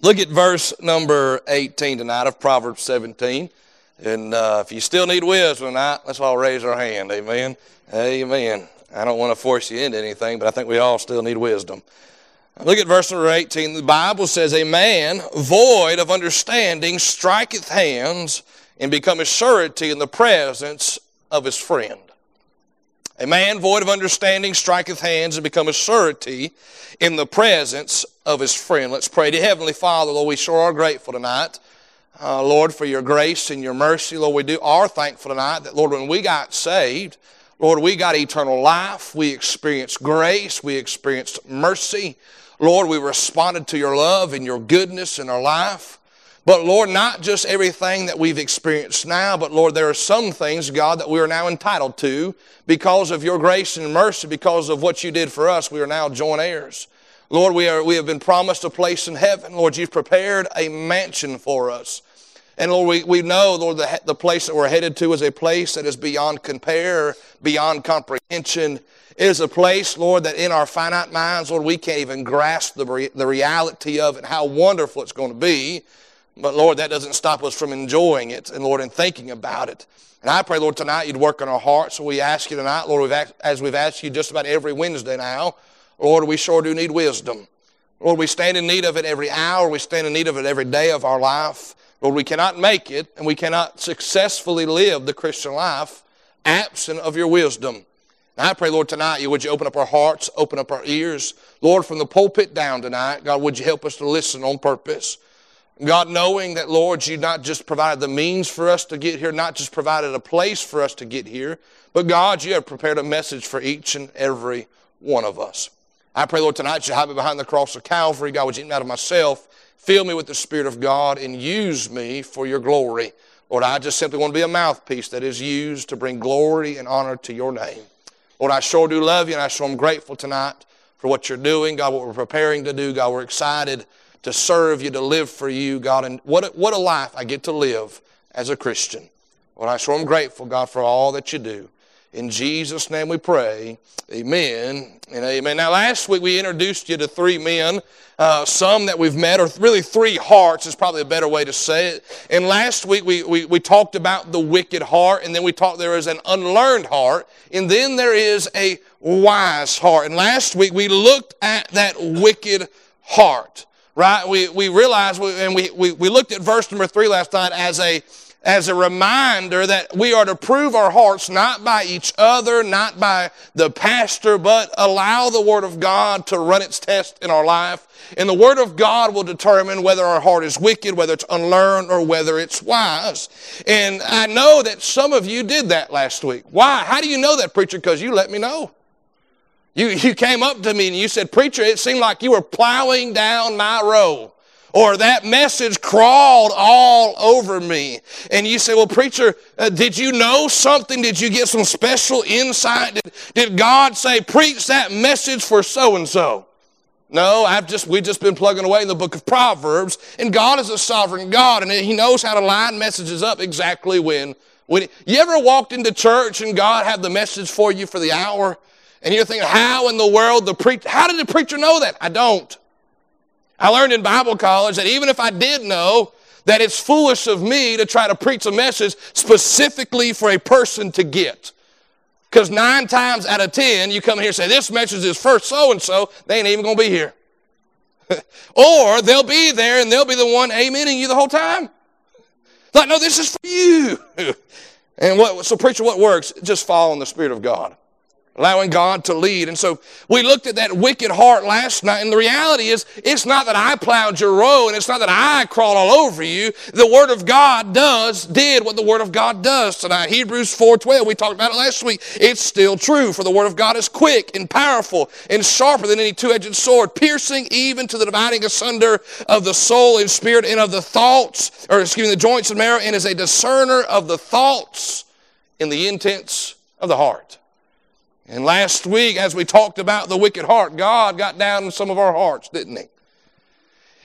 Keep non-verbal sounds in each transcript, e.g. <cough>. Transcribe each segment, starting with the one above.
Look at verse number 18 tonight of Proverbs 17. And uh, if you still need wisdom tonight, let's all raise our hand. Amen. Amen. I don't want to force you into anything, but I think we all still need wisdom. Look at verse number 18. The Bible says, A man void of understanding striketh hands and becometh surety in the presence of his friend. A man void of understanding striketh hands and becometh surety in the presence of his friend. Let's pray to Heavenly Father, Lord, we sure are grateful tonight. Uh, Lord, for your grace and your mercy. Lord, we do are thankful tonight that, Lord, when we got saved, Lord, we got eternal life. We experienced grace. We experienced mercy. Lord, we responded to your love and your goodness in our life. But Lord, not just everything that we've experienced now, but Lord, there are some things, God, that we are now entitled to because of your grace and mercy, because of what you did for us. We are now joint heirs. Lord, we, are, we have been promised a place in heaven. Lord, you've prepared a mansion for us. And Lord, we, we know, Lord, the, the place that we're headed to is a place that is beyond compare, beyond comprehension. It is a place, Lord, that in our finite minds, Lord, we can't even grasp the, re- the reality of it, how wonderful it's going to be. But Lord, that doesn't stop us from enjoying it and Lord, and thinking about it. And I pray, Lord, tonight you'd work on our hearts. So we ask you tonight, Lord, we've asked, as we've asked you just about every Wednesday now, Lord, we sure do need wisdom. Lord, we stand in need of it every hour. We stand in need of it every day of our life. Lord, we cannot make it and we cannot successfully live the Christian life absent of your wisdom. And I pray, Lord, tonight, you would you open up our hearts, open up our ears. Lord, from the pulpit down tonight, God, would you help us to listen on purpose? God, knowing that, Lord, you not just provided the means for us to get here, not just provided a place for us to get here, but God, you have prepared a message for each and every one of us. I pray, Lord, tonight you hide me behind the cross of Calvary. God, would you me out of myself, fill me with the Spirit of God, and use me for your glory. Lord, I just simply want to be a mouthpiece that is used to bring glory and honor to your name. Lord, I sure do love you, and I sure am grateful tonight for what you're doing. God, what we're preparing to do. God, we're excited to serve you, to live for you, God. And what a, what a life I get to live as a Christian. Lord, I sure am grateful, God, for all that you do. In Jesus' name we pray. Amen and amen. Now, last week we introduced you to three men uh, some that we've met, or really three hearts is probably a better way to say it. And last week we, we, we talked about the wicked heart, and then we talked there is an unlearned heart, and then there is a wise heart. And last week we looked at that wicked heart, right? We, we realized, and we, we, we looked at verse number three last night as a as a reminder that we are to prove our hearts not by each other, not by the pastor, but allow the Word of God to run its test in our life. And the Word of God will determine whether our heart is wicked, whether it's unlearned, or whether it's wise. And I know that some of you did that last week. Why? How do you know that, preacher? Because you let me know. You, you came up to me and you said, Preacher, it seemed like you were plowing down my road or that message crawled all over me. And you say, well, preacher, uh, did you know something? Did you get some special insight? Did, did God say, preach that message for so and so? No, I've just, we've just been plugging away in the book of Proverbs, and God is a sovereign God, and He knows how to line messages up exactly when. when you ever walked into church and God had the message for you for the hour, and you're thinking, how in the world the preacher, how did the preacher know that? I don't. I learned in Bible college that even if I did know, that it's foolish of me to try to preach a message specifically for a person to get. Because nine times out of ten, you come here and say, This message is for so and so, they ain't even to be here. <laughs> or they'll be there and they'll be the one amening you the whole time. Like, no, this is for you. <laughs> and what, so, preacher, what works? Just follow in the Spirit of God allowing God to lead. And so we looked at that wicked heart last night, and the reality is it's not that I plowed your row and it's not that I crawled all over you. The Word of God does, did what the Word of God does tonight. Hebrews 4.12, we talked about it last week. It's still true, for the Word of God is quick and powerful and sharper than any two-edged sword, piercing even to the dividing asunder of the soul and spirit and of the thoughts, or excuse me, the joints and marrow, and is a discerner of the thoughts and the intents of the heart. And last week, as we talked about the wicked heart, God got down in some of our hearts, didn't He?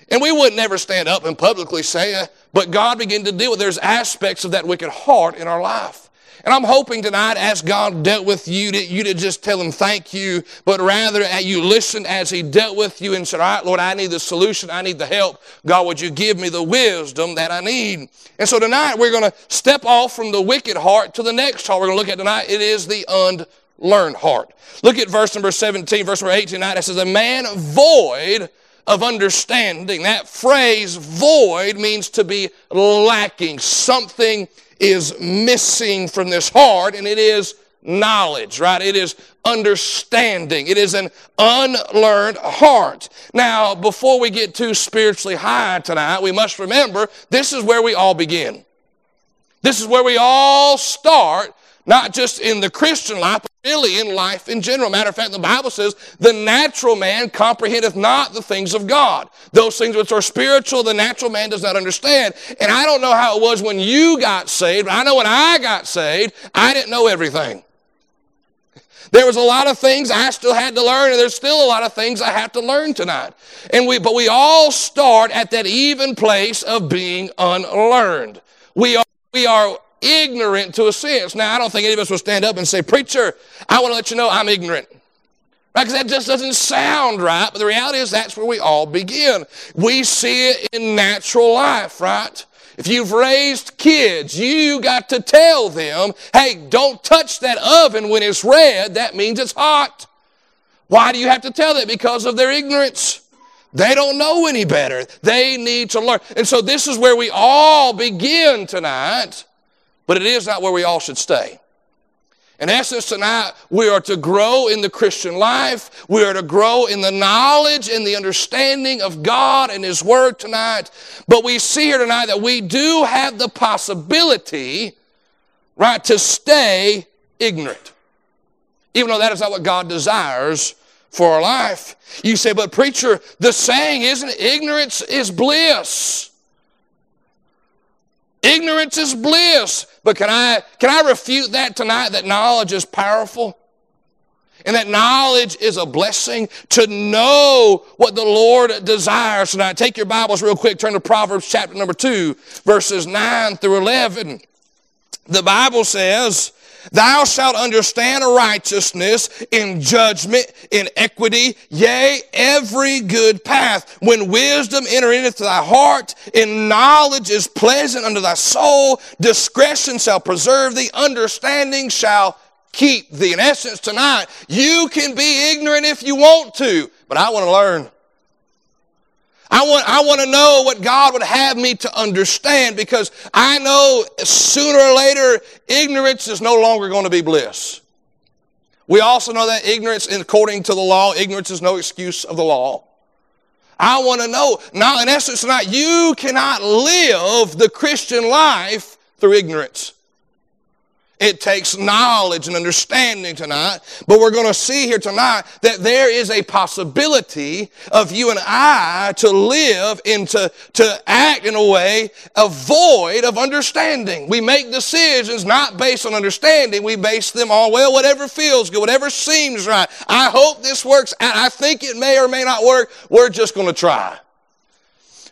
And we would never stand up and publicly say but God began to deal with there's aspects of that wicked heart in our life. And I'm hoping tonight, as God dealt with you, that you to just tell him thank you, but rather you listened as he dealt with you and said, all right, Lord, I need the solution. I need the help. God, would you give me the wisdom that I need? And so tonight we're going to step off from the wicked heart to the next heart we're going to look at tonight. It is the unlearned heart. Look at verse number 17, verse number 18, It says, a man void of understanding. That phrase void means to be lacking. Something is missing from this heart, and it is knowledge, right? It is understanding. It is an unlearned heart. Now, before we get too spiritually high tonight, we must remember this is where we all begin. This is where we all start not just in the Christian life, but really in life in general. Matter of fact, the Bible says, the natural man comprehendeth not the things of God. Those things which are spiritual, the natural man does not understand. And I don't know how it was when you got saved, but I know when I got saved, I didn't know everything. There was a lot of things I still had to learn, and there's still a lot of things I have to learn tonight. And we, but we all start at that even place of being unlearned. We are, we are ignorant to a sense. Now, I don't think any of us will stand up and say, Preacher, I want to let you know I'm ignorant. Right? Because that just doesn't sound right. But the reality is that's where we all begin. We see it in natural life, right? If you've raised kids, you got to tell them, hey, don't touch that oven when it's red. That means it's hot. Why do you have to tell that? Because of their ignorance. They don't know any better. They need to learn. And so this is where we all begin tonight but it is not where we all should stay. In essence, tonight, we are to grow in the Christian life. We are to grow in the knowledge and the understanding of God and His Word tonight. But we see here tonight that we do have the possibility, right, to stay ignorant. Even though that is not what God desires for our life. You say, but preacher, the saying isn't ignorance is bliss. Ignorance is bliss. But can I, can I refute that tonight that knowledge is powerful? And that knowledge is a blessing to know what the Lord desires tonight. Take your Bibles real quick, turn to Proverbs chapter number 2, verses 9 through 11. The Bible says, Thou shalt understand righteousness in judgment, in equity, yea, every good path. When wisdom enter into thy heart, and knowledge is pleasant unto thy soul, discretion shall preserve thee, understanding shall keep thee. In essence, tonight, you can be ignorant if you want to, but I want to learn. I want, I want to know what God would have me to understand because I know sooner or later ignorance is no longer going to be bliss. We also know that ignorance, according to the law, ignorance is no excuse of the law. I want to know, now in essence tonight, you cannot live the Christian life through ignorance. It takes knowledge and understanding tonight. But we're going to see here tonight that there is a possibility of you and I to live and to, to act in a way void of understanding. We make decisions not based on understanding. We base them on, well, whatever feels good, whatever seems right. I hope this works. I think it may or may not work. We're just going to try.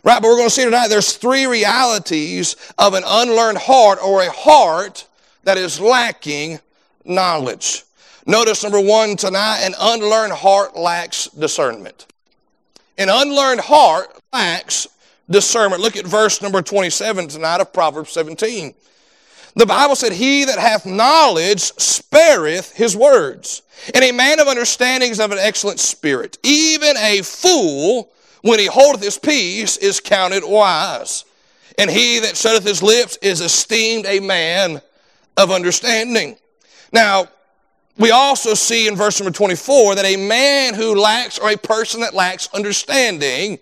Right, but we're going to see tonight there's three realities of an unlearned heart or a heart that is lacking knowledge. Notice number one tonight, an unlearned heart lacks discernment. An unlearned heart lacks discernment. Look at verse number 27 tonight of Proverbs 17. The Bible said, He that hath knowledge spareth his words, and a man of understanding is of an excellent spirit. Even a fool, when he holdeth his peace, is counted wise. And he that shutteth his lips is esteemed a man of understanding. Now, we also see in verse number 24 that a man who lacks, or a person that lacks understanding,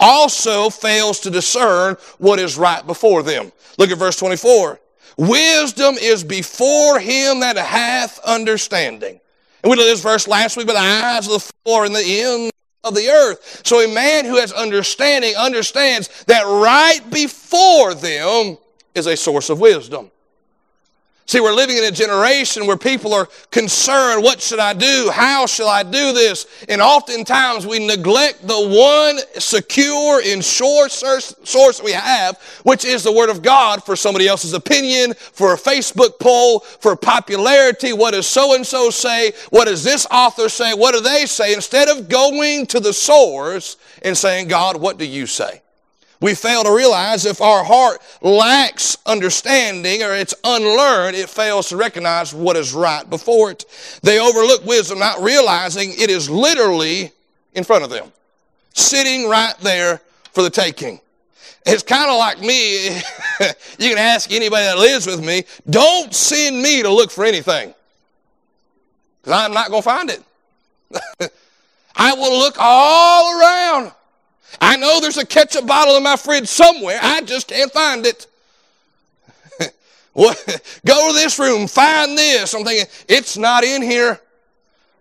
also fails to discern what is right before them. Look at verse 24. Wisdom is before him that hath understanding. And we did this verse last week, but the eyes of the fool and the end of the earth. So a man who has understanding understands that right before them is a source of wisdom. See, we're living in a generation where people are concerned, what should I do? How shall I do this? And oftentimes we neglect the one secure and sure source we have, which is the Word of God for somebody else's opinion, for a Facebook poll, for popularity. What does so and so say? What does this author say? What do they say? Instead of going to the source and saying, God, what do you say? We fail to realize if our heart lacks understanding or it's unlearned, it fails to recognize what is right before it. They overlook wisdom, not realizing it is literally in front of them, sitting right there for the taking. It's kind of like me. <laughs> you can ask anybody that lives with me, don't send me to look for anything. Because I'm not going to find it. <laughs> I will look all around. I know there's a ketchup bottle in my fridge somewhere. I just can't find it. <laughs> Go to this room, find this. I'm thinking, it's not in here.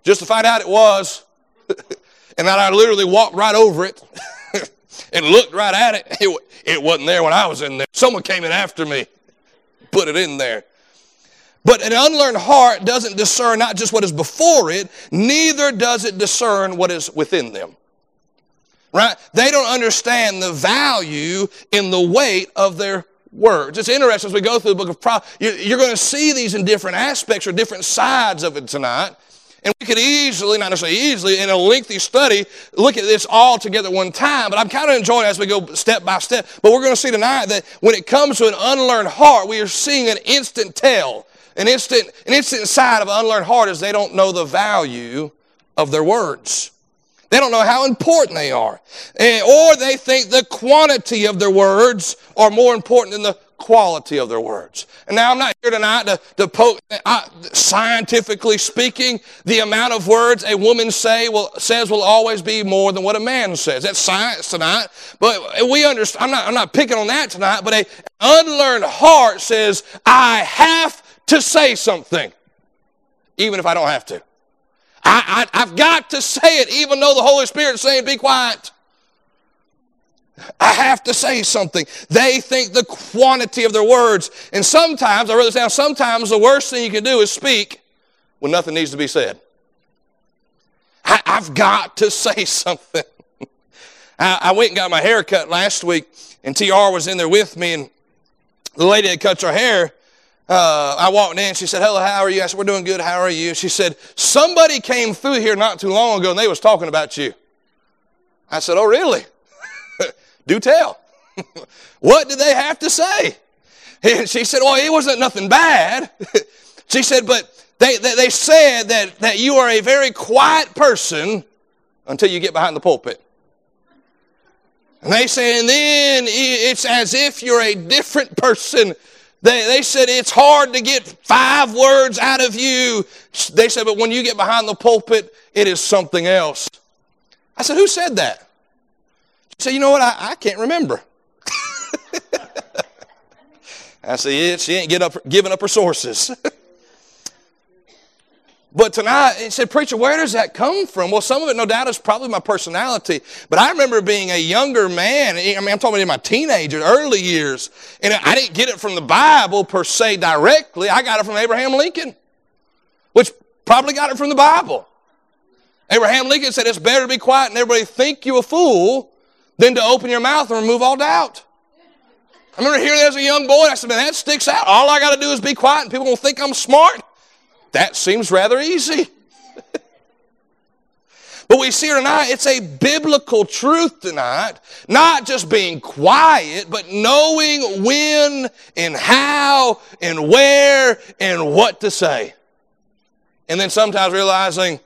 Just to find out it was. <laughs> and I literally walked right over it <laughs> and looked right at it. it. It wasn't there when I was in there. Someone came in after me, put it in there. But an unlearned heart doesn't discern not just what is before it, neither does it discern what is within them right? They don't understand the value in the weight of their words. It's interesting as we go through the book of Proverbs, you're going to see these in different aspects or different sides of it tonight. And we could easily, not necessarily easily, in a lengthy study, look at this all together one time. But I'm kind of enjoying as we go step by step. But we're going to see tonight that when it comes to an unlearned heart, we are seeing an instant tell. An instant, an instant side of an unlearned heart is they don't know the value of their words. They don't know how important they are. Eh, or they think the quantity of their words are more important than the quality of their words. And now I'm not here tonight to, to poke, uh, scientifically speaking, the amount of words a woman say will, says will always be more than what a man says. That's science tonight. But we understand, I'm not, I'm not picking on that tonight, but an unlearned heart says, I have to say something, even if I don't have to. I, I, I've got to say it even though the Holy Spirit is saying, be quiet. I have to say something. They think the quantity of their words. And sometimes, I wrote this down, sometimes the worst thing you can do is speak when nothing needs to be said. I, have got to say <laughs> something. I, I, went and got my hair cut last week, and TR was in there with me, and the lady that cuts her hair, uh, I walked in. She said, "Hello, how are you?" I said, "We're doing good. How are you?" She said, "Somebody came through here not too long ago, and they was talking about you." I said, "Oh, really? <laughs> Do tell. <laughs> what did they have to say?" <laughs> And she said, "Well, it wasn't nothing bad." she said, "But they, they, they said that that you are a very quiet person until you get behind the pulpit." And they say, and then it's as if you're a different person they, they said it's hard to get five words out of you. They said, but when you get behind the pulpit, it is something else. I said, who said that? She said, you know what? I, I can't remember. <laughs> I said, yeah, she ain't get up, giving up her sources. <laughs> But tonight, he said, Preacher, where does that come from? Well, some of it, no doubt, is probably my personality. But I remember being a younger man. I mean, I'm talking about in my teenager, early years. And I didn't get it from the Bible per se directly. I got it from Abraham Lincoln, which probably got it from the Bible. Abraham Lincoln said, It's better to be quiet and everybody think you a fool than to open your mouth and remove all doubt. I remember hearing that as a young boy. I said, Man, that sticks out. All I got to do is be quiet and people will think I'm smart. That seems rather easy. <laughs> but we see tonight, it's a biblical truth tonight. Not just being quiet, but knowing when and how and where and what to say. And then sometimes realizing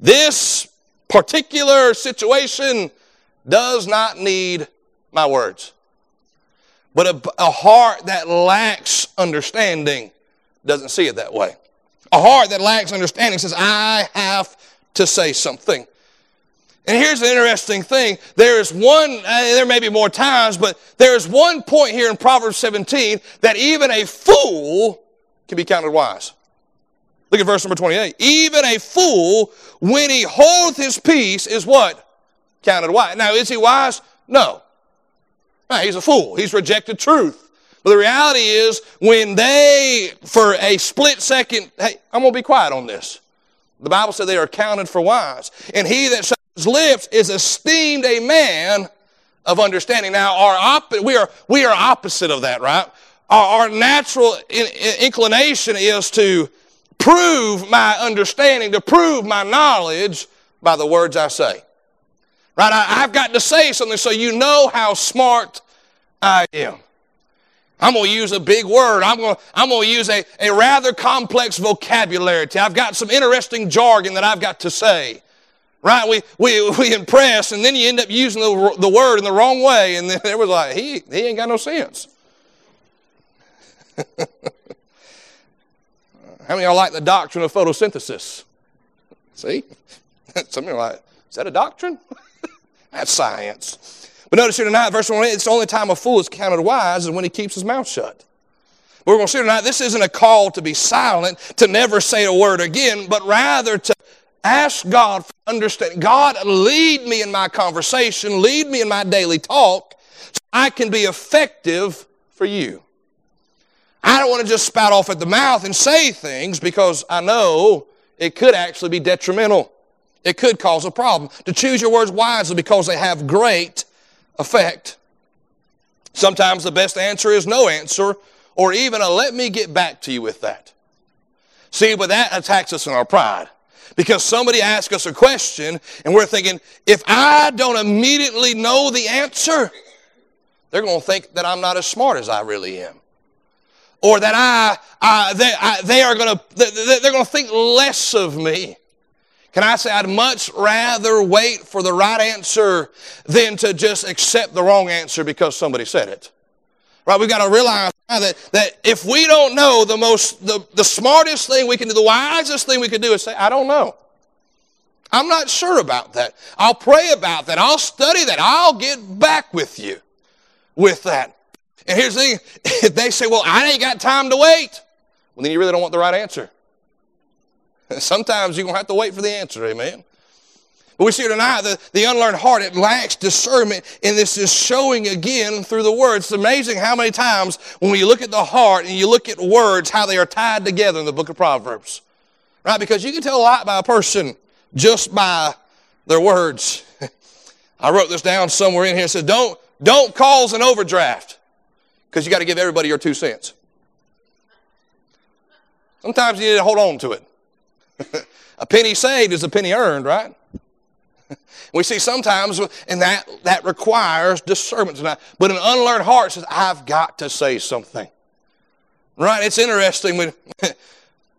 this particular situation does not need my words. But a, a heart that lacks understanding doesn't see it that way. A heart that lacks understanding says, I have to say something. And here's an interesting thing. There is one, uh, there may be more times, but there is one point here in Proverbs 17 that even a fool can be counted wise. Look at verse number 28. Even a fool, when he holdeth his peace, is what? Counted wise. Now, is he wise? No. no. He's a fool. He's rejected truth. But the reality is, when they, for a split second, hey, I'm going to be quiet on this. The Bible said they are counted for wise. And he that shuts his lips is esteemed a man of understanding. Now, our op- we, are, we are opposite of that, right? Our, our natural in, in, inclination is to prove my understanding, to prove my knowledge by the words I say. Right? I, I've got to say something so you know how smart I am. I'm going to use a big word. I'm going to, I'm going to use a, a rather complex vocabulary. I've got some interesting jargon that I've got to say. Right? We, we, <laughs> we impress, and then you end up using the, the word in the wrong way, and then <laughs> it was like, he, he ain't got no sense. <laughs> How many of y'all like the doctrine of photosynthesis? See? Some of you are like, is that a doctrine? That's science. But notice here tonight, verse 1, it's the only time a fool is counted wise is when he keeps his mouth shut. We're going to see tonight, this isn't a call to be silent, to never say a word again, but rather to ask God for understanding. God, lead me in my conversation, lead me in my daily talk, so I can be effective for you. I don't want to just spout off at the mouth and say things because I know it could actually be detrimental. It could cause a problem. To choose your words wisely because they have great effect. Sometimes the best answer is no answer, or even a let me get back to you with that. See, but that attacks us in our pride. Because somebody asks us a question and we're thinking, if I don't immediately know the answer, they're going to think that I'm not as smart as I really am. Or that I, I, they, I, they are going to, they're going to think less of me. Can I say I'd much rather wait for the right answer than to just accept the wrong answer because somebody said it? Right? We've got to realize that, that if we don't know the most, the, the smartest thing we can do, the wisest thing we can do is say, I don't know. I'm not sure about that. I'll pray about that. I'll study that. I'll get back with you with that. And here's the thing. <laughs> If they say, well, I ain't got time to wait, well, then you really don't want the right answer. <laughs> Sometimes you're going to have to wait for the answer, amen? But we see tonight that the unlearned heart, it lacks discernment, and this is showing again through the words. It's amazing how many times when you look at the heart and you look at words, how they are tied together in the book of Proverbs. Right? Because you can tell a lot by a person just by their words. <laughs> I wrote this down somewhere in here. It says, don't, don't cause an overdraft because you got to give everybody your two cents. Sometimes you need to hold on to it. A penny saved is a penny earned, right? we see sometimes, and that, that requires discernment tonight. But an unlearned heart says, I've got to say something. Right? It's interesting when, <laughs>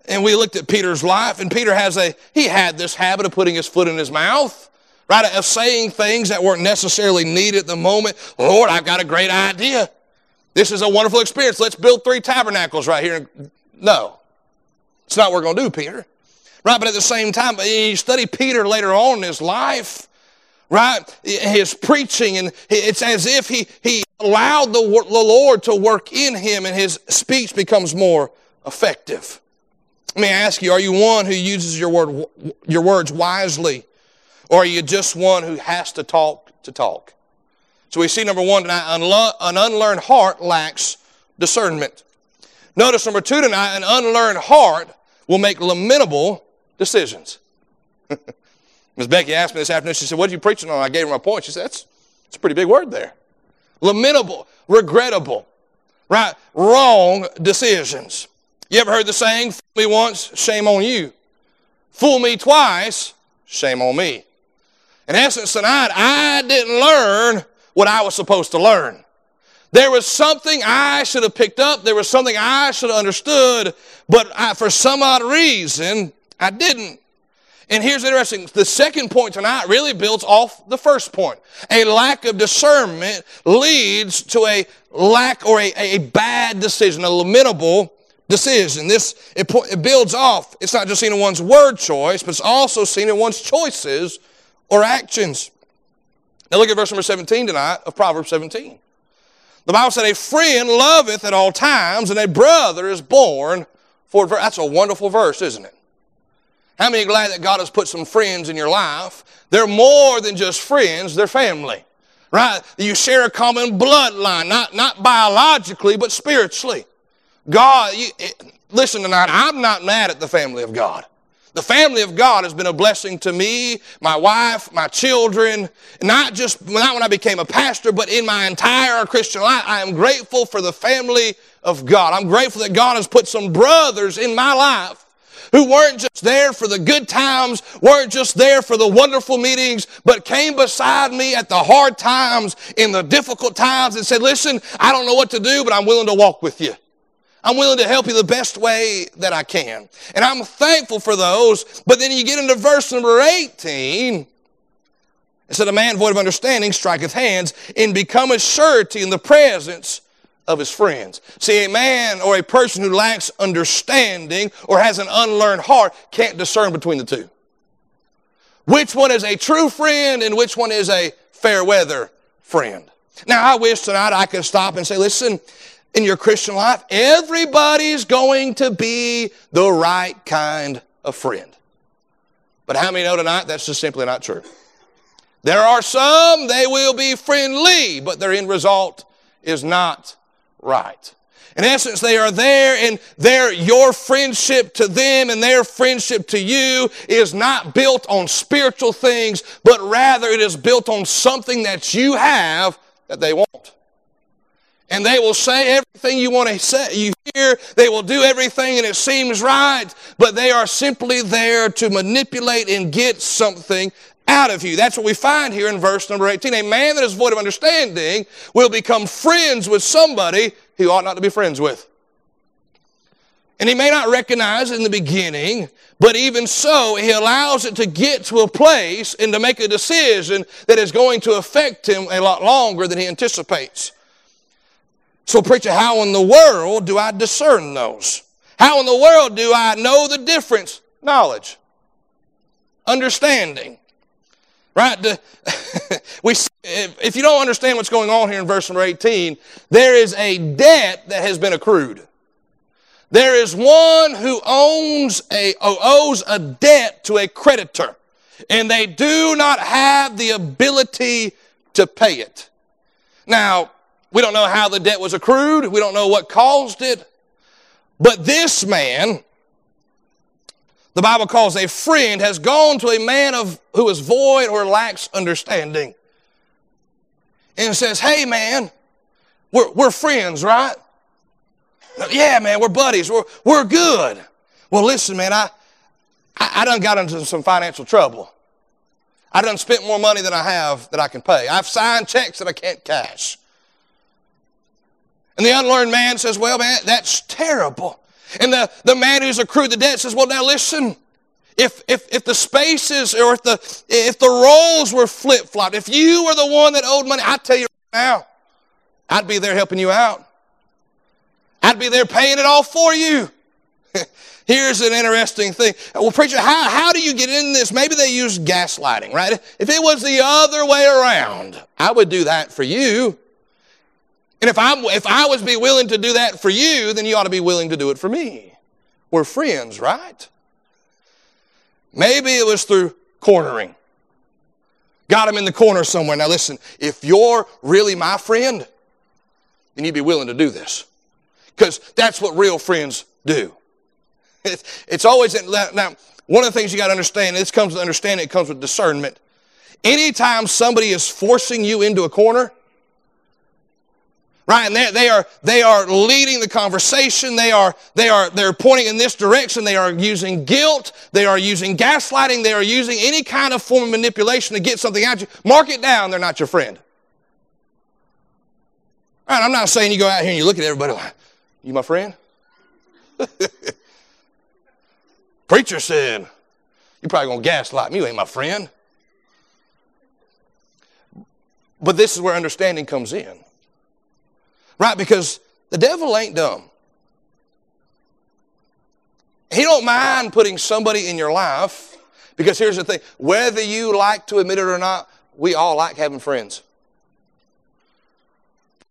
and we looked at Peter's life, and Peter has a, he had this habit of putting his foot in his mouth, right? Of saying things that weren't necessarily needed at the moment. Lord, I've got a great idea. This is a wonderful experience. Let's build three tabernacles right here. No. It's not what we're going to do, Peter. Right, but at the same time, you study Peter later on in his life, right? His preaching, and it's as if he, he allowed the, the Lord to work in him and his speech becomes more effective. Let me ask you, are you one who uses your, word, your words wisely? Or are you just one who has to talk to talk? So we see number one tonight, an unlearned heart lacks discernment. Notice number two tonight, an unlearned heart will make lamentable decisions. <laughs> Ms. Becky asked me this afternoon, she said, What are you preaching on? I gave her my point. She said, That's, that's a pretty big word there. Lamentable, regrettable, right? Wrong decisions. You ever heard the saying, fool me once, shame on you? Fool me twice, shame on me. In essence, tonight, I didn't learn what I was supposed to learn. There was something I should have picked up. There was something I should have understood, but I, for some odd reason, I didn't. And here's interesting. The second point tonight really builds off the first point. A lack of discernment leads to a lack or a, a bad decision, a lamentable decision. This, it, it builds off. It's not just seen in one's word choice, but it's also seen in one's choices or actions. Now look at verse number 17 tonight of Proverbs 17. The Bible said, A friend loveth at all times, and a brother is born for. That's a wonderful verse, isn't it? How many glad that God has put some friends in your life? They're more than just friends, they're family. Right? You share a common bloodline, not, not biologically, but spiritually. God, you, listen tonight, I'm not mad at the family of God. The family of God has been a blessing to me, my wife, my children, not just not when I became a pastor, but in my entire Christian life. I am grateful for the family of God. I'm grateful that God has put some brothers in my life who weren't just there for the good times, weren't just there for the wonderful meetings, but came beside me at the hard times, in the difficult times, and said, Listen, I don't know what to do, but I'm willing to walk with you. I'm willing to help you the best way that I can. And I'm thankful for those. But then you get into verse number 18. It said, A man void of understanding striketh hands and becometh surety in the presence of his friends. See, a man or a person who lacks understanding or has an unlearned heart can't discern between the two. Which one is a true friend and which one is a fair weather friend? Now, I wish tonight I could stop and say, listen, in your Christian life, everybody's going to be the right kind of friend. But how many know tonight that's just simply not true? There are some, they will be friendly, but their end result is not right. In essence, they are there and their, your friendship to them and their friendship to you is not built on spiritual things, but rather it is built on something that you have that they want and they will say everything you want to say you hear they will do everything and it seems right but they are simply there to manipulate and get something out of you that's what we find here in verse number 18 a man that is void of understanding will become friends with somebody he ought not to be friends with and he may not recognize it in the beginning, but even so, he allows it to get to a place and to make a decision that is going to affect him a lot longer than he anticipates. So, preacher, how in the world do I discern those? How in the world do I know the difference? Knowledge, understanding. Right? <laughs> we, if you don't understand what's going on here in verse number 18, there is a debt that has been accrued. There is one who owns a, owes a debt to a creditor, and they do not have the ability to pay it. Now, we don't know how the debt was accrued. We don't know what caused it. But this man, the Bible calls a friend, has gone to a man of who is void or lacks understanding. And says, Hey man, we're, we're friends, right? Yeah, man, we're buddies. We're, we're good. Well, listen, man, I, I, I done got into some financial trouble. I done spent more money than I have that I can pay. I've signed checks that I can't cash. And the unlearned man says, Well, man, that's terrible. And the, the man who's accrued the debt says, Well, now listen. If, if, if the spaces or if the, if the roles were flip flopped, if you were the one that owed money, I tell you right now, I'd be there helping you out. I'd be there paying it all for you. <laughs> Here's an interesting thing. Well, preacher, how, how do you get in this? Maybe they use gaslighting, right? If it was the other way around, I would do that for you. And if, I'm, if I was be willing to do that for you, then you ought to be willing to do it for me. We're friends, right? Maybe it was through cornering. Got him in the corner somewhere. Now listen, if you're really my friend, then you'd be willing to do this. Because that's what real friends do. It's, it's always, now, one of the things you got to understand, this comes with understanding, it comes with discernment. Anytime somebody is forcing you into a corner, Right? And they, are, they are leading the conversation. They are, they are, they're pointing in this direction. They are using guilt. They are using gaslighting. They are using any kind of form of manipulation to get something out of you. Mark it down. They're not your friend. Right, I'm not saying you go out here and you look at everybody like, you my friend? <laughs> Preacher said, you're probably going to gaslight me. You ain't my friend. But this is where understanding comes in. Right? Because the devil ain't dumb. He don't mind putting somebody in your life because here's the thing whether you like to admit it or not, we all like having friends.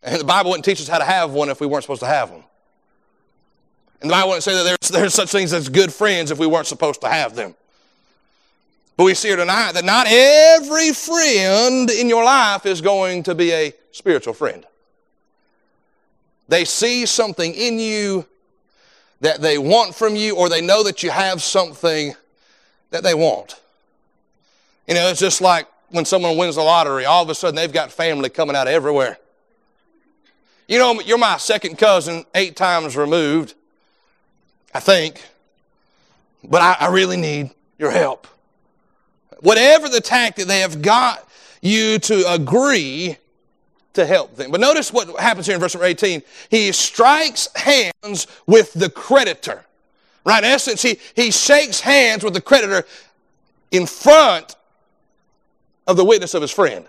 And the Bible wouldn't teach us how to have one if we weren't supposed to have them. And the Bible wouldn't say that there's, there's such things as good friends if we weren't supposed to have them. But we see here tonight that not every friend in your life is going to be a spiritual friend. They see something in you that they want from you, or they know that you have something that they want. You know, it's just like when someone wins the lottery, all of a sudden they've got family coming out everywhere. You know, you're my second cousin, eight times removed, I think, but I, I really need your help. Whatever the tactic, they have got you to agree to help them. But notice what happens here in verse number 18. He strikes hands with the creditor. Right? In essence, he, he shakes hands with the creditor in front of the witness of his friend.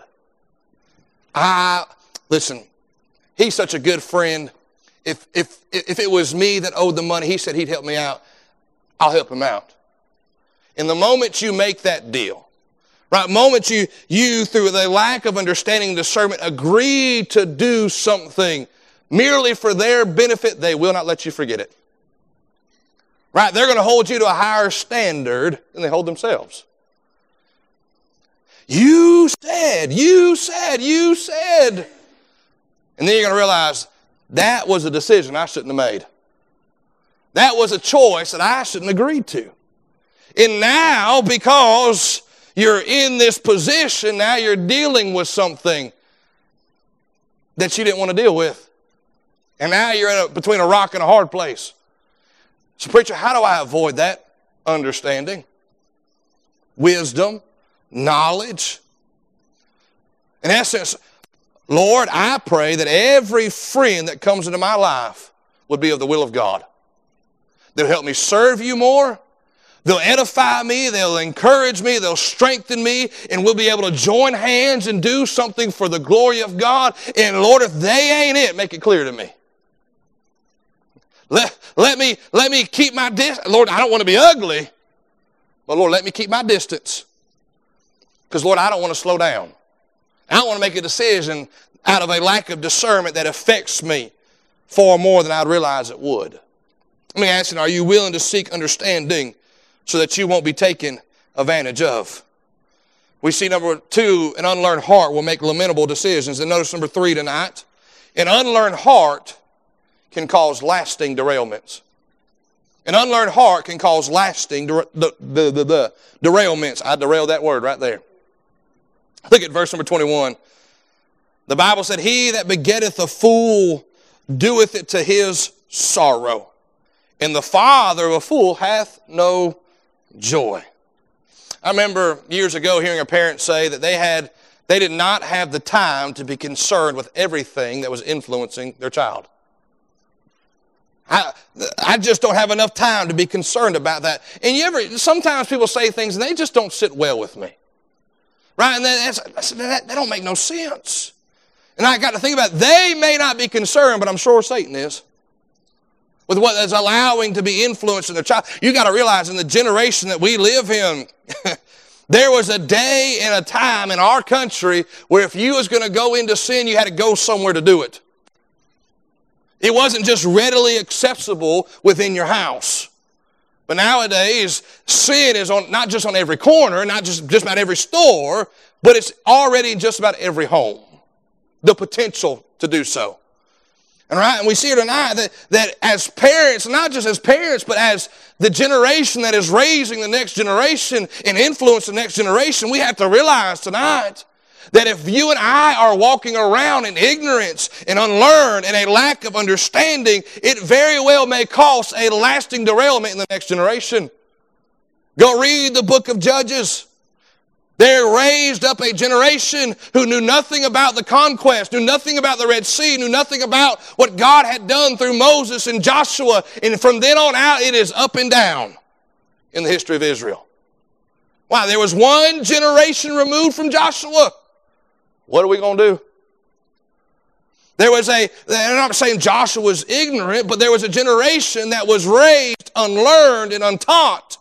I, listen, he's such a good friend. If, if, if it was me that owed the money, he said he'd help me out, I'll help him out. In the moment you make that deal, right, Moments you, you through the lack of understanding and discernment agree to do something merely for their benefit, they will not let you forget it. Right? They're going to hold you to a higher standard than they hold themselves. You said, you said, you said. And then you're going to realize that was a decision I shouldn't have made. That was a choice that I shouldn't have agreed to. And now, because you're in this position, now you're dealing with something that you didn't want to deal with. And now you're in a, between a rock and a hard place. So, preacher, how do I avoid that? Understanding, wisdom, knowledge. In essence, Lord, I pray that every friend that comes into my life would be of the will of God. They'll help me serve you more. They'll edify me, they'll encourage me, they'll strengthen me, and we'll be able to join hands and do something for the glory of God. And Lord, if they ain't it, make it clear to me. Let, let me let me keep my distance. Lord, I don't want to be ugly, but Lord, let me keep my distance. Because, Lord, I don't want to slow down. I don't want to make a decision out of a lack of discernment that affects me far more than I'd realize it would. Let me ask you, are you willing to seek understanding so that you won't be taken advantage of? We see number two, an unlearned heart will make lamentable decisions. And notice number three tonight, an unlearned heart can cause lasting derailments. An unlearned heart can cause lasting the, the, the derailments. I derailed that word right there. Look at verse number 21. The Bible said, He that begetteth a fool doeth it to his sorrow, and the father of a fool hath no joy. I remember years ago hearing a parent say that they had they did not have the time to be concerned with everything that was influencing their child. I, I just don't have enough time to be concerned about that. And you ever, sometimes people say things and they just don't sit well with me. Right? And then that, that don't make no sense. And I got to think about it. They may not be concerned, but I'm sure Satan is. With what is allowing to be influenced in their child. You got to realize in the generation that we live in, <laughs> there was a day and a time in our country where if you was going to go into sin, you had to go somewhere to do it. It wasn't just readily accessible within your house. But nowadays, sin is on not just on every corner, not just, just about every store, but it's already just about every home. The potential to do so. Right, and we see tonight that, that as parents, not just as parents, but as the generation that is raising the next generation and influence the next generation, we have to realize tonight that if you and I are walking around in ignorance and unlearned and a lack of understanding, it very well may cause a lasting derailment in the next generation. Go read the book of Judges. There raised up a generation who knew nothing about the conquest, knew nothing about the Red Sea, knew nothing about what God had done through Moses and Joshua. And from then on out, it is up and down in the history of Israel. Why? There was one generation removed from Joshua. What are we going to do? There was a, I'm not saying Joshua was ignorant, but there was a generation that was raised unlearned and untaught,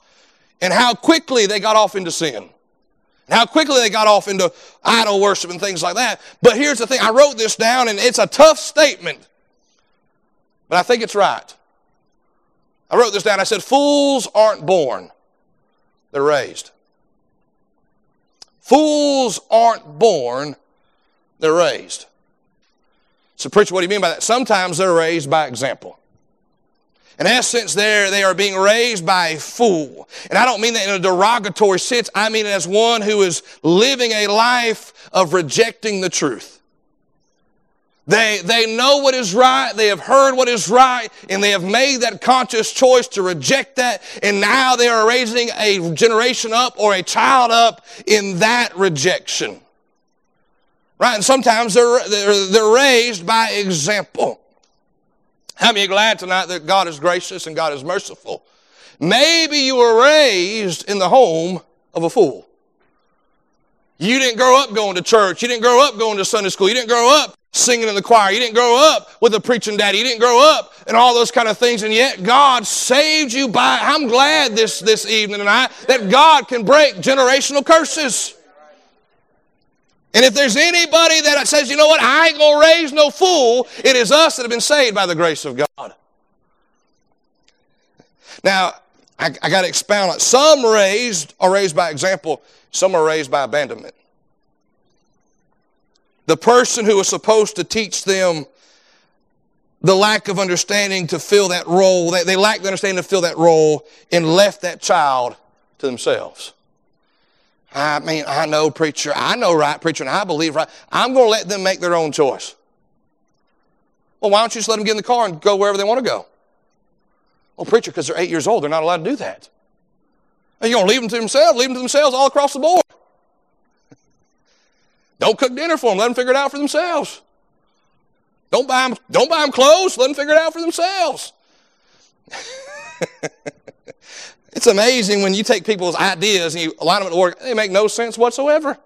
and how quickly they got off into sin. How quickly they got off into idol worship and things like that. But here's the thing I wrote this down, and it's a tough statement, but I think it's right. I wrote this down. I said, Fools aren't born, they're raised. Fools aren't born, they're raised. So, preacher, what do you mean by that? Sometimes they're raised by example. In essence, there they are being raised by a fool. And I don't mean that in a derogatory sense. I mean it as one who is living a life of rejecting the truth. They, they know what is right, they have heard what is right, and they have made that conscious choice to reject that, and now they are raising a generation up or a child up in that rejection. Right? And sometimes they're, they're, they're raised by example. How many are glad tonight that God is gracious and God is merciful? Maybe you were raised in the home of a fool. You didn't grow up going to church. You didn't grow up going to Sunday school. You didn't grow up singing in the choir. You didn't grow up with a preaching daddy. You didn't grow up and all those kind of things. And yet God saved you by, I'm glad this, this evening tonight that God can break generational curses. And if there's anybody that says, you know what, I ain't going to raise no fool, it is us that have been saved by the grace of God. Now, I, I got to expound on it. Some raised are raised by example, some are raised by abandonment. The person who was supposed to teach them the lack of understanding to fill that role, they, they lacked the understanding to fill that role and left that child to themselves. I mean, I know preacher, I know right preacher, and I believe right. I'm going to let them make their own choice. Well, why don't you just let them get in the car and go wherever they want to go? Well, preacher, because they're eight years old, they're not allowed to do that. You going to leave them to themselves? Leave them to themselves all across the board. Don't cook dinner for them. Let them figure it out for themselves. Don't buy them, don't buy them clothes. Let them figure it out for themselves. <laughs> It's amazing when you take people's ideas and you line them at work, they make no sense whatsoever.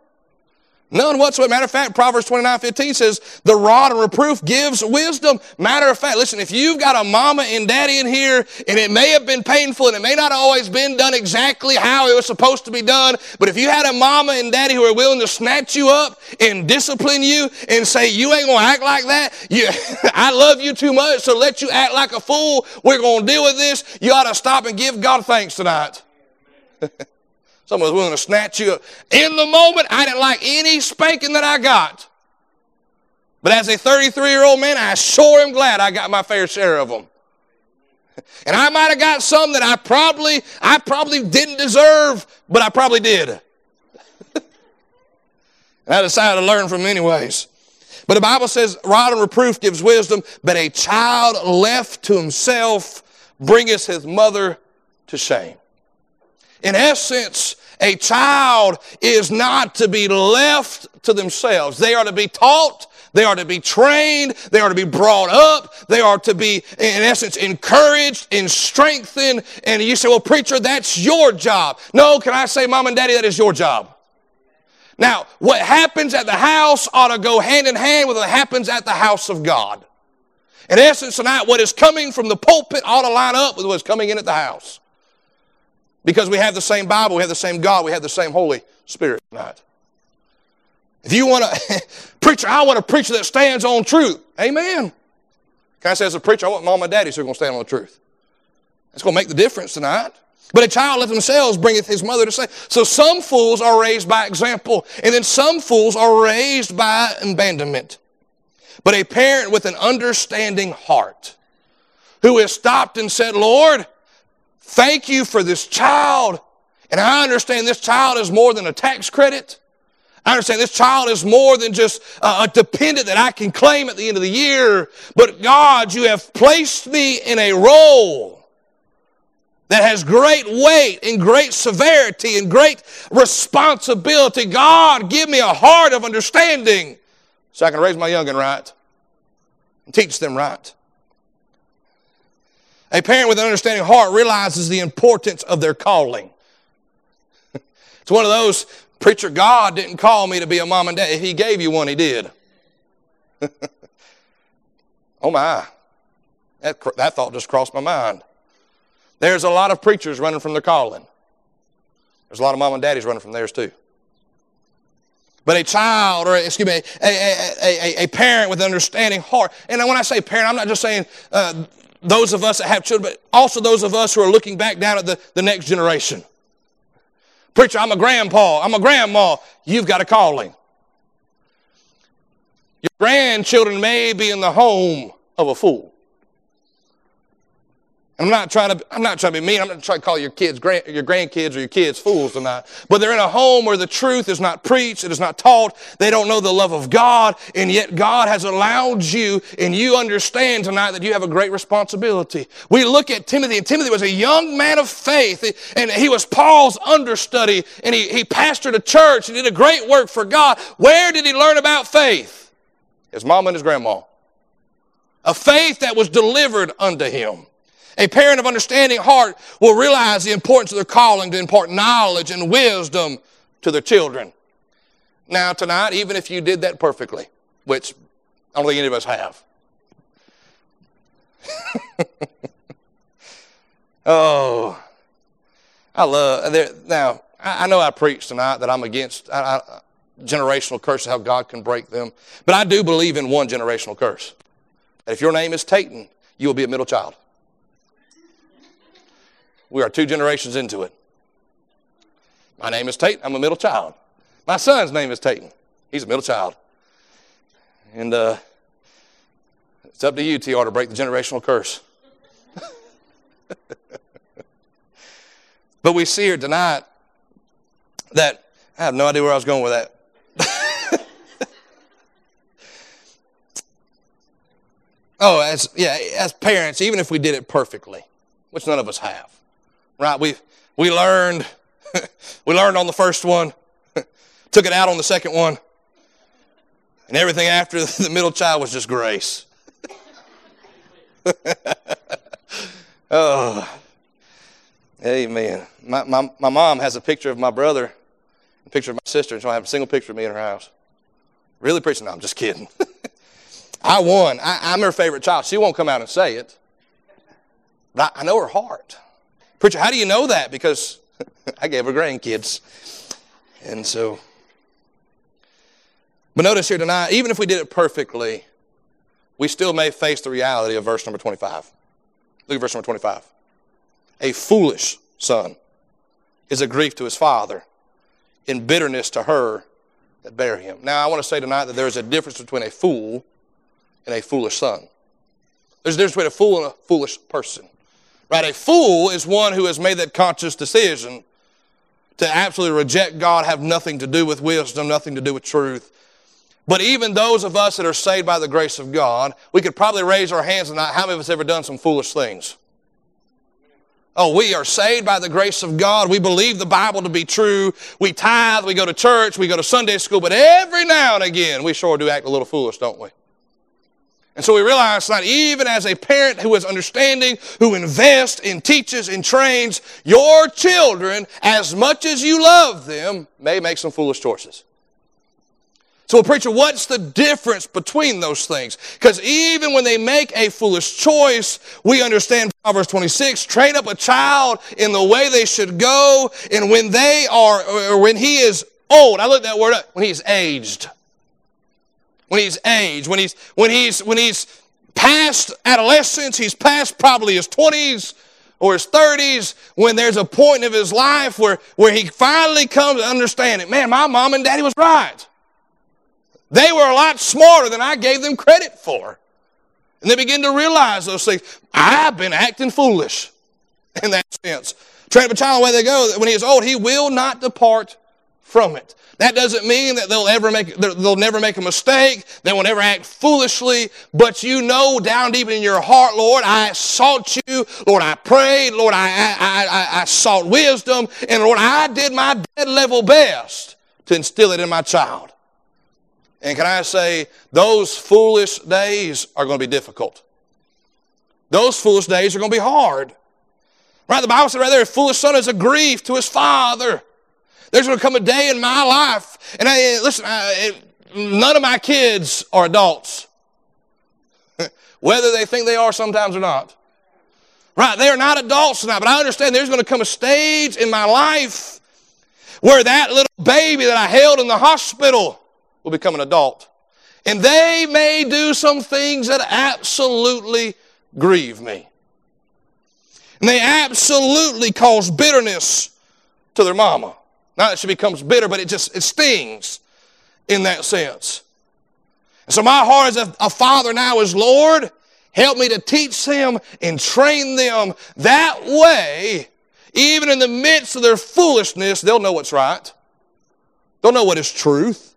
None whatsoever. Matter of fact, Proverbs 29 15 says, the rod and reproof gives wisdom. Matter of fact, listen, if you've got a mama and daddy in here, and it may have been painful and it may not always been done exactly how it was supposed to be done, but if you had a mama and daddy who are willing to snatch you up and discipline you and say, you ain't gonna act like that, you, <laughs> I love you too much, so let you act like a fool, we're gonna deal with this, you ought to stop and give God thanks tonight. <laughs> Someone was willing to snatch you up. In the moment, I didn't like any spanking that I got. But as a 33 year old man, I sure am glad I got my fair share of them. And I might have got some that I probably, I probably didn't deserve, but I probably did. <laughs> and I decided to learn from them anyways. But the Bible says, rod and reproof gives wisdom, but a child left to himself bringeth his mother to shame. In essence, a child is not to be left to themselves. They are to be taught, they are to be trained, they are to be brought up, they are to be, in essence, encouraged and strengthened. And you say, well, preacher, that's your job. No, can I say, mom and daddy, that is your job. Now, what happens at the house ought to go hand in hand with what happens at the house of God. In essence, tonight, what is coming from the pulpit ought to line up with what's coming in at the house. Because we have the same Bible, we have the same God, we have the same Holy Spirit tonight. If you want to, <laughs> preacher, I want a preacher that stands on truth. Amen. Can I say as a preacher, I want mom and daddy who are going to stand on the truth. That's going to make the difference tonight. But a child of themselves bringeth his mother to say. So some fools are raised by example, and then some fools are raised by abandonment. But a parent with an understanding heart who has stopped and said, Lord, Thank you for this child. And I understand this child is more than a tax credit. I understand this child is more than just a dependent that I can claim at the end of the year. But God, you have placed me in a role that has great weight and great severity and great responsibility. God, give me a heart of understanding so I can raise my youngin' right and teach them right. A parent with an understanding heart realizes the importance of their calling. <laughs> it's one of those, preacher, God didn't call me to be a mom and dad. If He gave you one, He did. <laughs> oh my. That, that thought just crossed my mind. There's a lot of preachers running from their calling. There's a lot of mom and daddies running from theirs too. But a child, or excuse me, a, a, a, a, parent with an understanding heart. And when I say parent, I'm not just saying uh, those of us that have children, but also those of us who are looking back down at the, the next generation. Preacher, I'm a grandpa, I'm a grandma. You've got a calling. Your grandchildren may be in the home of a fool. I'm not trying to, I'm not trying to be mean. I'm not trying to call your kids, your grandkids or your kids fools tonight. But they're in a home where the truth is not preached, it is not taught. They don't know the love of God, and yet God has allowed you, and you understand tonight that you have a great responsibility. We look at Timothy, and Timothy was a young man of faith, and he was Paul's understudy, and he, he pastored a church and did a great work for God. Where did he learn about faith? His mom and his grandma. A faith that was delivered unto him. A parent of understanding heart will realize the importance of their calling to impart knowledge and wisdom to their children. Now, tonight, even if you did that perfectly, which I don't think any of us have. <laughs> oh, I love, there, now, I, I, know I preached tonight that I'm against I, I, generational curses, how God can break them. But I do believe in one generational curse. That if your name is Tayton, you will be a middle child. We are two generations into it. My name is Tate. I'm a middle child. My son's name is Tayton. He's a middle child. And uh, it's up to you, TR, to break the generational curse. <laughs> but we see here tonight that I have no idea where I was going with that. <laughs> oh, as yeah, as parents, even if we did it perfectly, which none of us have, Right? We, we learned, <laughs> we learned on the first one, <laughs> took it out on the second one, and everything after <laughs> the middle child was just grace. oh, amen. My, my, my mom has a picture of my brother, a picture of my sister, and she'll have a single picture of me in her house. Really preaching? No, I'm just kidding. I won. I, am her favorite child. She won't come out and say it, but I, I know her heart. Preacher, how do you know that? Because <laughs> I gave her grandkids. And so, but notice here tonight, even if we did it perfectly, we still may face the reality of verse number 25. Look at verse number 25. A foolish son is a grief to his father, in bitterness to her that bear him. Now, I want to say tonight that there is a difference between a fool and a foolish son. There's a difference between a fool and a foolish person. Right? A fool is one who has made that conscious decision to absolutely reject God, have nothing to do with wisdom, nothing to do with truth. But even those of us that are saved by the grace of God, we could probably raise our hands and not, how many of us ever done some foolish things? Oh, we are saved by the grace of God. We believe the Bible to be true. We tithe, we go to church, we go to Sunday school, but every now and again we sure do act a little foolish, don't we? And so we realize that even as a parent who is understanding, who invests and teaches and trains your children, as much as you love them, may make some foolish choices. So, preacher, what's the difference between those things? Because even when they make a foolish choice, we understand Proverbs 26 train up a child in the way they should go, and when they are, or when he is old, I looked that word up, when he's aged when he's aged, when he's, when he's, when he's past adolescence, he's past probably his 20s or his 30s, when there's a point of his life where, where he finally comes to understand it. Man, my mom and daddy was right. They were a lot smarter than I gave them credit for. And they begin to realize those things. I've been acting foolish in that sense. Train up a child the way they go. When he is old, he will not depart from it. That doesn't mean that they'll ever make, they'll never make a mistake. They will never act foolishly. But you know down deep in your heart, Lord, I sought you. Lord, I prayed. Lord, I, I, I, I sought wisdom. And Lord, I did my dead level best to instill it in my child. And can I say, those foolish days are going to be difficult. Those foolish days are going to be hard. Right? The Bible said right there, a foolish son is a grief to his father. There's going to come a day in my life, and I, listen, I, none of my kids are adults, <laughs> whether they think they are sometimes or not. Right? They are not adults now, but I understand there's going to come a stage in my life where that little baby that I held in the hospital will become an adult. And they may do some things that absolutely grieve me. And they absolutely cause bitterness to their mama. Not that she becomes bitter, but it just it stings in that sense. So my heart as a, a father now is, Lord, help me to teach them and train them that way, even in the midst of their foolishness, they'll know what's right. They'll know what is truth.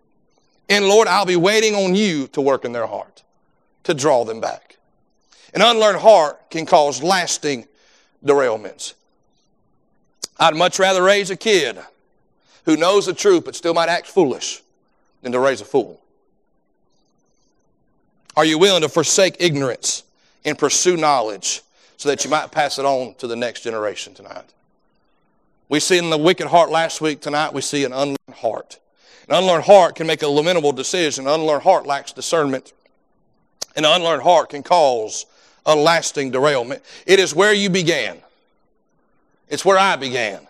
And Lord, I'll be waiting on you to work in their heart, to draw them back. An unlearned heart can cause lasting derailments. I'd much rather raise a kid who knows the truth but still might act foolish than to raise a fool. Are you willing to forsake ignorance and pursue knowledge so that you might pass it on to the next generation tonight? We see in the wicked heart last week, tonight we see an unlearned heart. An unlearned heart can make a lamentable decision. An unlearned heart lacks discernment. An unlearned heart can cause a lasting derailment. It is where you began. It's where I began.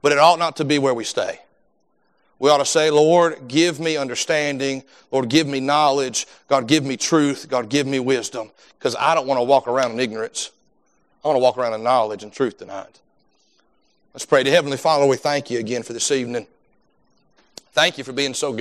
But it ought not to be where we stay. We ought to say, Lord, give me understanding. Lord, give me knowledge. God, give me truth. God, give me wisdom. Because I don't want to walk around in ignorance. I want to walk around in knowledge and truth tonight. Let's pray to Heavenly Father. We thank you again for this evening. Thank you for being so good.